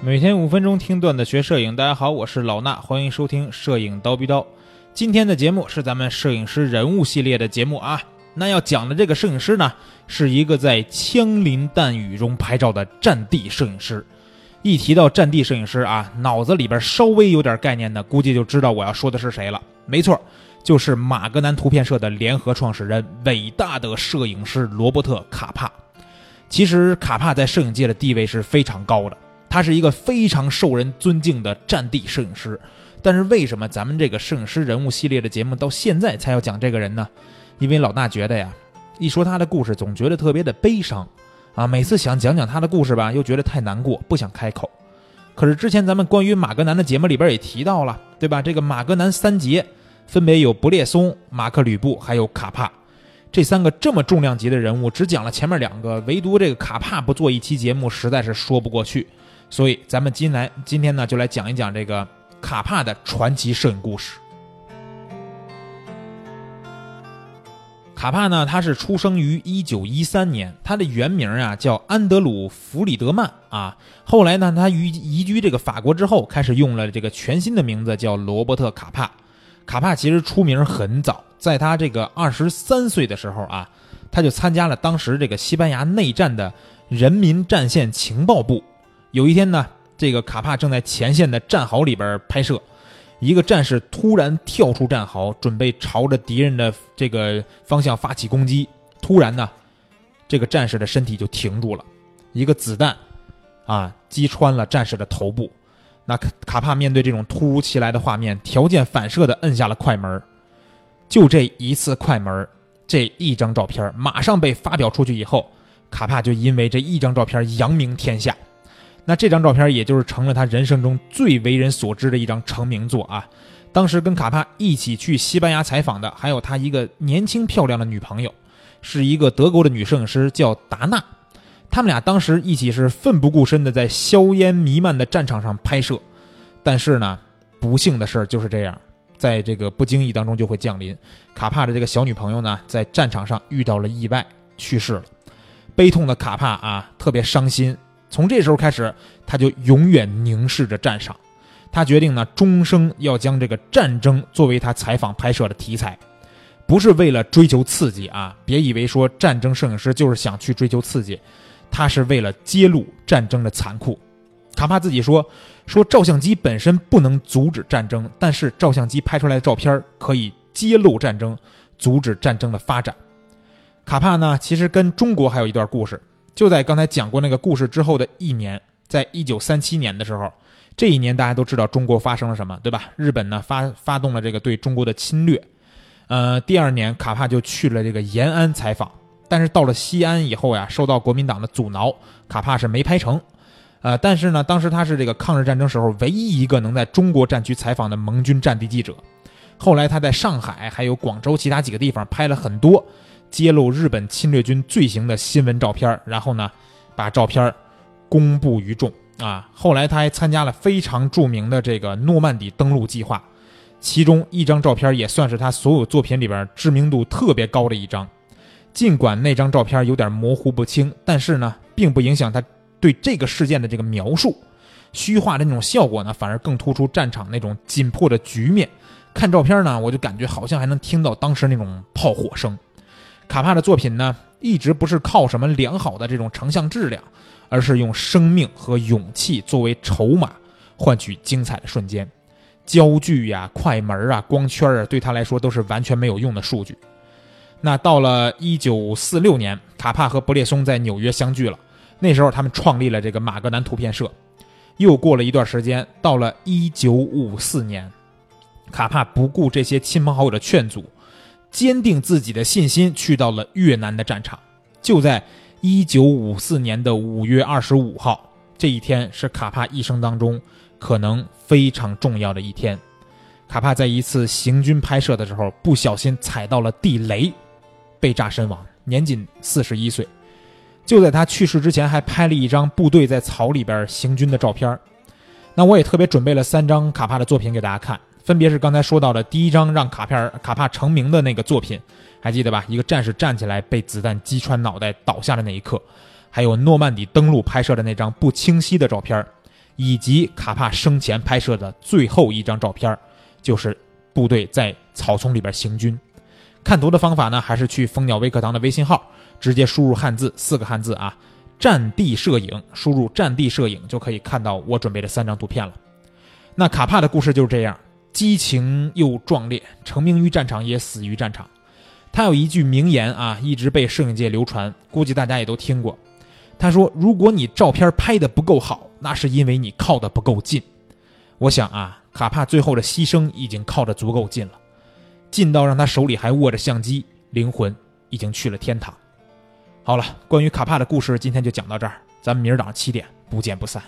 每天五分钟听段子学摄影，大家好，我是老衲，欢迎收听摄影刀逼刀。今天的节目是咱们摄影师人物系列的节目啊。那要讲的这个摄影师呢，是一个在枪林弹雨中拍照的战地摄影师。一提到战地摄影师啊，脑子里边稍微有点概念的，估计就知道我要说的是谁了。没错，就是马格南图片社的联合创始人，伟大的摄影师罗伯特·卡帕。其实卡帕在摄影界的地位是非常高的。他是一个非常受人尊敬的战地摄影师，但是为什么咱们这个摄影师人物系列的节目到现在才要讲这个人呢？因为老大觉得呀，一说他的故事总觉得特别的悲伤，啊，每次想讲讲他的故事吧，又觉得太难过，不想开口。可是之前咱们关于马格南的节目里边也提到了，对吧？这个马格南三杰分别有布列松、马克吕布还有卡帕，这三个这么重量级的人物，只讲了前面两个，唯独这个卡帕不做一期节目，实在是说不过去。所以，咱们今来今天呢，就来讲一讲这个卡帕的传奇摄影故事。卡帕呢，他是出生于一九一三年，他的原名啊叫安德鲁·弗里德曼啊。后来呢，他移移居这个法国之后，开始用了这个全新的名字，叫罗伯特·卡帕。卡帕其实出名很早，在他这个二十三岁的时候啊，他就参加了当时这个西班牙内战的人民战线情报部。有一天呢，这个卡帕正在前线的战壕里边拍摄，一个战士突然跳出战壕，准备朝着敌人的这个方向发起攻击。突然呢，这个战士的身体就停住了，一个子弹啊击穿了战士的头部。那卡卡帕面对这种突如其来的画面，条件反射的摁下了快门。就这一次快门，这一张照片马上被发表出去以后，卡帕就因为这一张照片扬名天下。那这张照片也就是成了他人生中最为人所知的一张成名作啊！当时跟卡帕一起去西班牙采访的，还有他一个年轻漂亮的女朋友，是一个德国的女摄影师，叫达娜。他们俩当时一起是奋不顾身的在硝烟弥漫的战场上拍摄，但是呢，不幸的事儿就是这样，在这个不经意当中就会降临。卡帕的这个小女朋友呢，在战场上遇到了意外，去世了。悲痛的卡帕啊，特别伤心。从这时候开始，他就永远凝视着战场。他决定呢，终生要将这个战争作为他采访拍摄的题材，不是为了追求刺激啊！别以为说战争摄影师就是想去追求刺激，他是为了揭露战争的残酷。卡帕自己说：“说照相机本身不能阻止战争，但是照相机拍出来的照片可以揭露战争，阻止战争的发展。”卡帕呢，其实跟中国还有一段故事。就在刚才讲过那个故事之后的一年，在一九三七年的时候，这一年大家都知道中国发生了什么，对吧？日本呢发发动了这个对中国的侵略，呃，第二年卡帕就去了这个延安采访，但是到了西安以后呀，受到国民党的阻挠，卡帕是没拍成，呃，但是呢，当时他是这个抗日战争时候唯一一个能在中国战区采访的盟军战地记者，后来他在上海还有广州其他几个地方拍了很多。揭露日本侵略军罪行的新闻照片，然后呢，把照片公布于众啊。后来他还参加了非常著名的这个诺曼底登陆计划，其中一张照片也算是他所有作品里边知名度特别高的一张。尽管那张照片有点模糊不清，但是呢，并不影响他对这个事件的这个描述。虚化的那种效果呢，反而更突出战场那种紧迫的局面。看照片呢，我就感觉好像还能听到当时那种炮火声。卡帕的作品呢，一直不是靠什么良好的这种成像质量，而是用生命和勇气作为筹码，换取精彩的瞬间。焦距呀、快门啊、光圈啊，对他来说都是完全没有用的数据。那到了一九四六年，卡帕和布列松在纽约相聚了。那时候他们创立了这个马格南图片社。又过了一段时间，到了一九五四年，卡帕不顾这些亲朋好友的劝阻。坚定自己的信心，去到了越南的战场。就在一九五四年的五月二十五号，这一天是卡帕一生当中可能非常重要的一天。卡帕在一次行军拍摄的时候，不小心踩到了地雷，被炸身亡，年仅四十一岁。就在他去世之前，还拍了一张部队在草里边行军的照片。那我也特别准备了三张卡帕的作品给大家看。分别是刚才说到的第一张让卡片卡帕成名的那个作品，还记得吧？一个战士站起来被子弹击穿脑袋倒下的那一刻，还有诺曼底登陆拍摄的那张不清晰的照片，以及卡帕生前拍摄的最后一张照片，就是部队在草丛里边行军。看图的方法呢，还是去蜂鸟微课堂的微信号，直接输入汉字四个汉字啊，战地摄影，输入战地摄影就可以看到我准备的三张图片了。那卡帕的故事就是这样，激情又壮烈，成名于战场，也死于战场。他有一句名言啊，一直被摄影界流传，估计大家也都听过。他说：“如果你照片拍的不够好，那是因为你靠的不够近。”我想啊，卡帕最后的牺牲已经靠得足够近了。近到让他手里还握着相机，灵魂已经去了天堂。好了，关于卡帕的故事今天就讲到这儿，咱们明儿早上七点不见不散。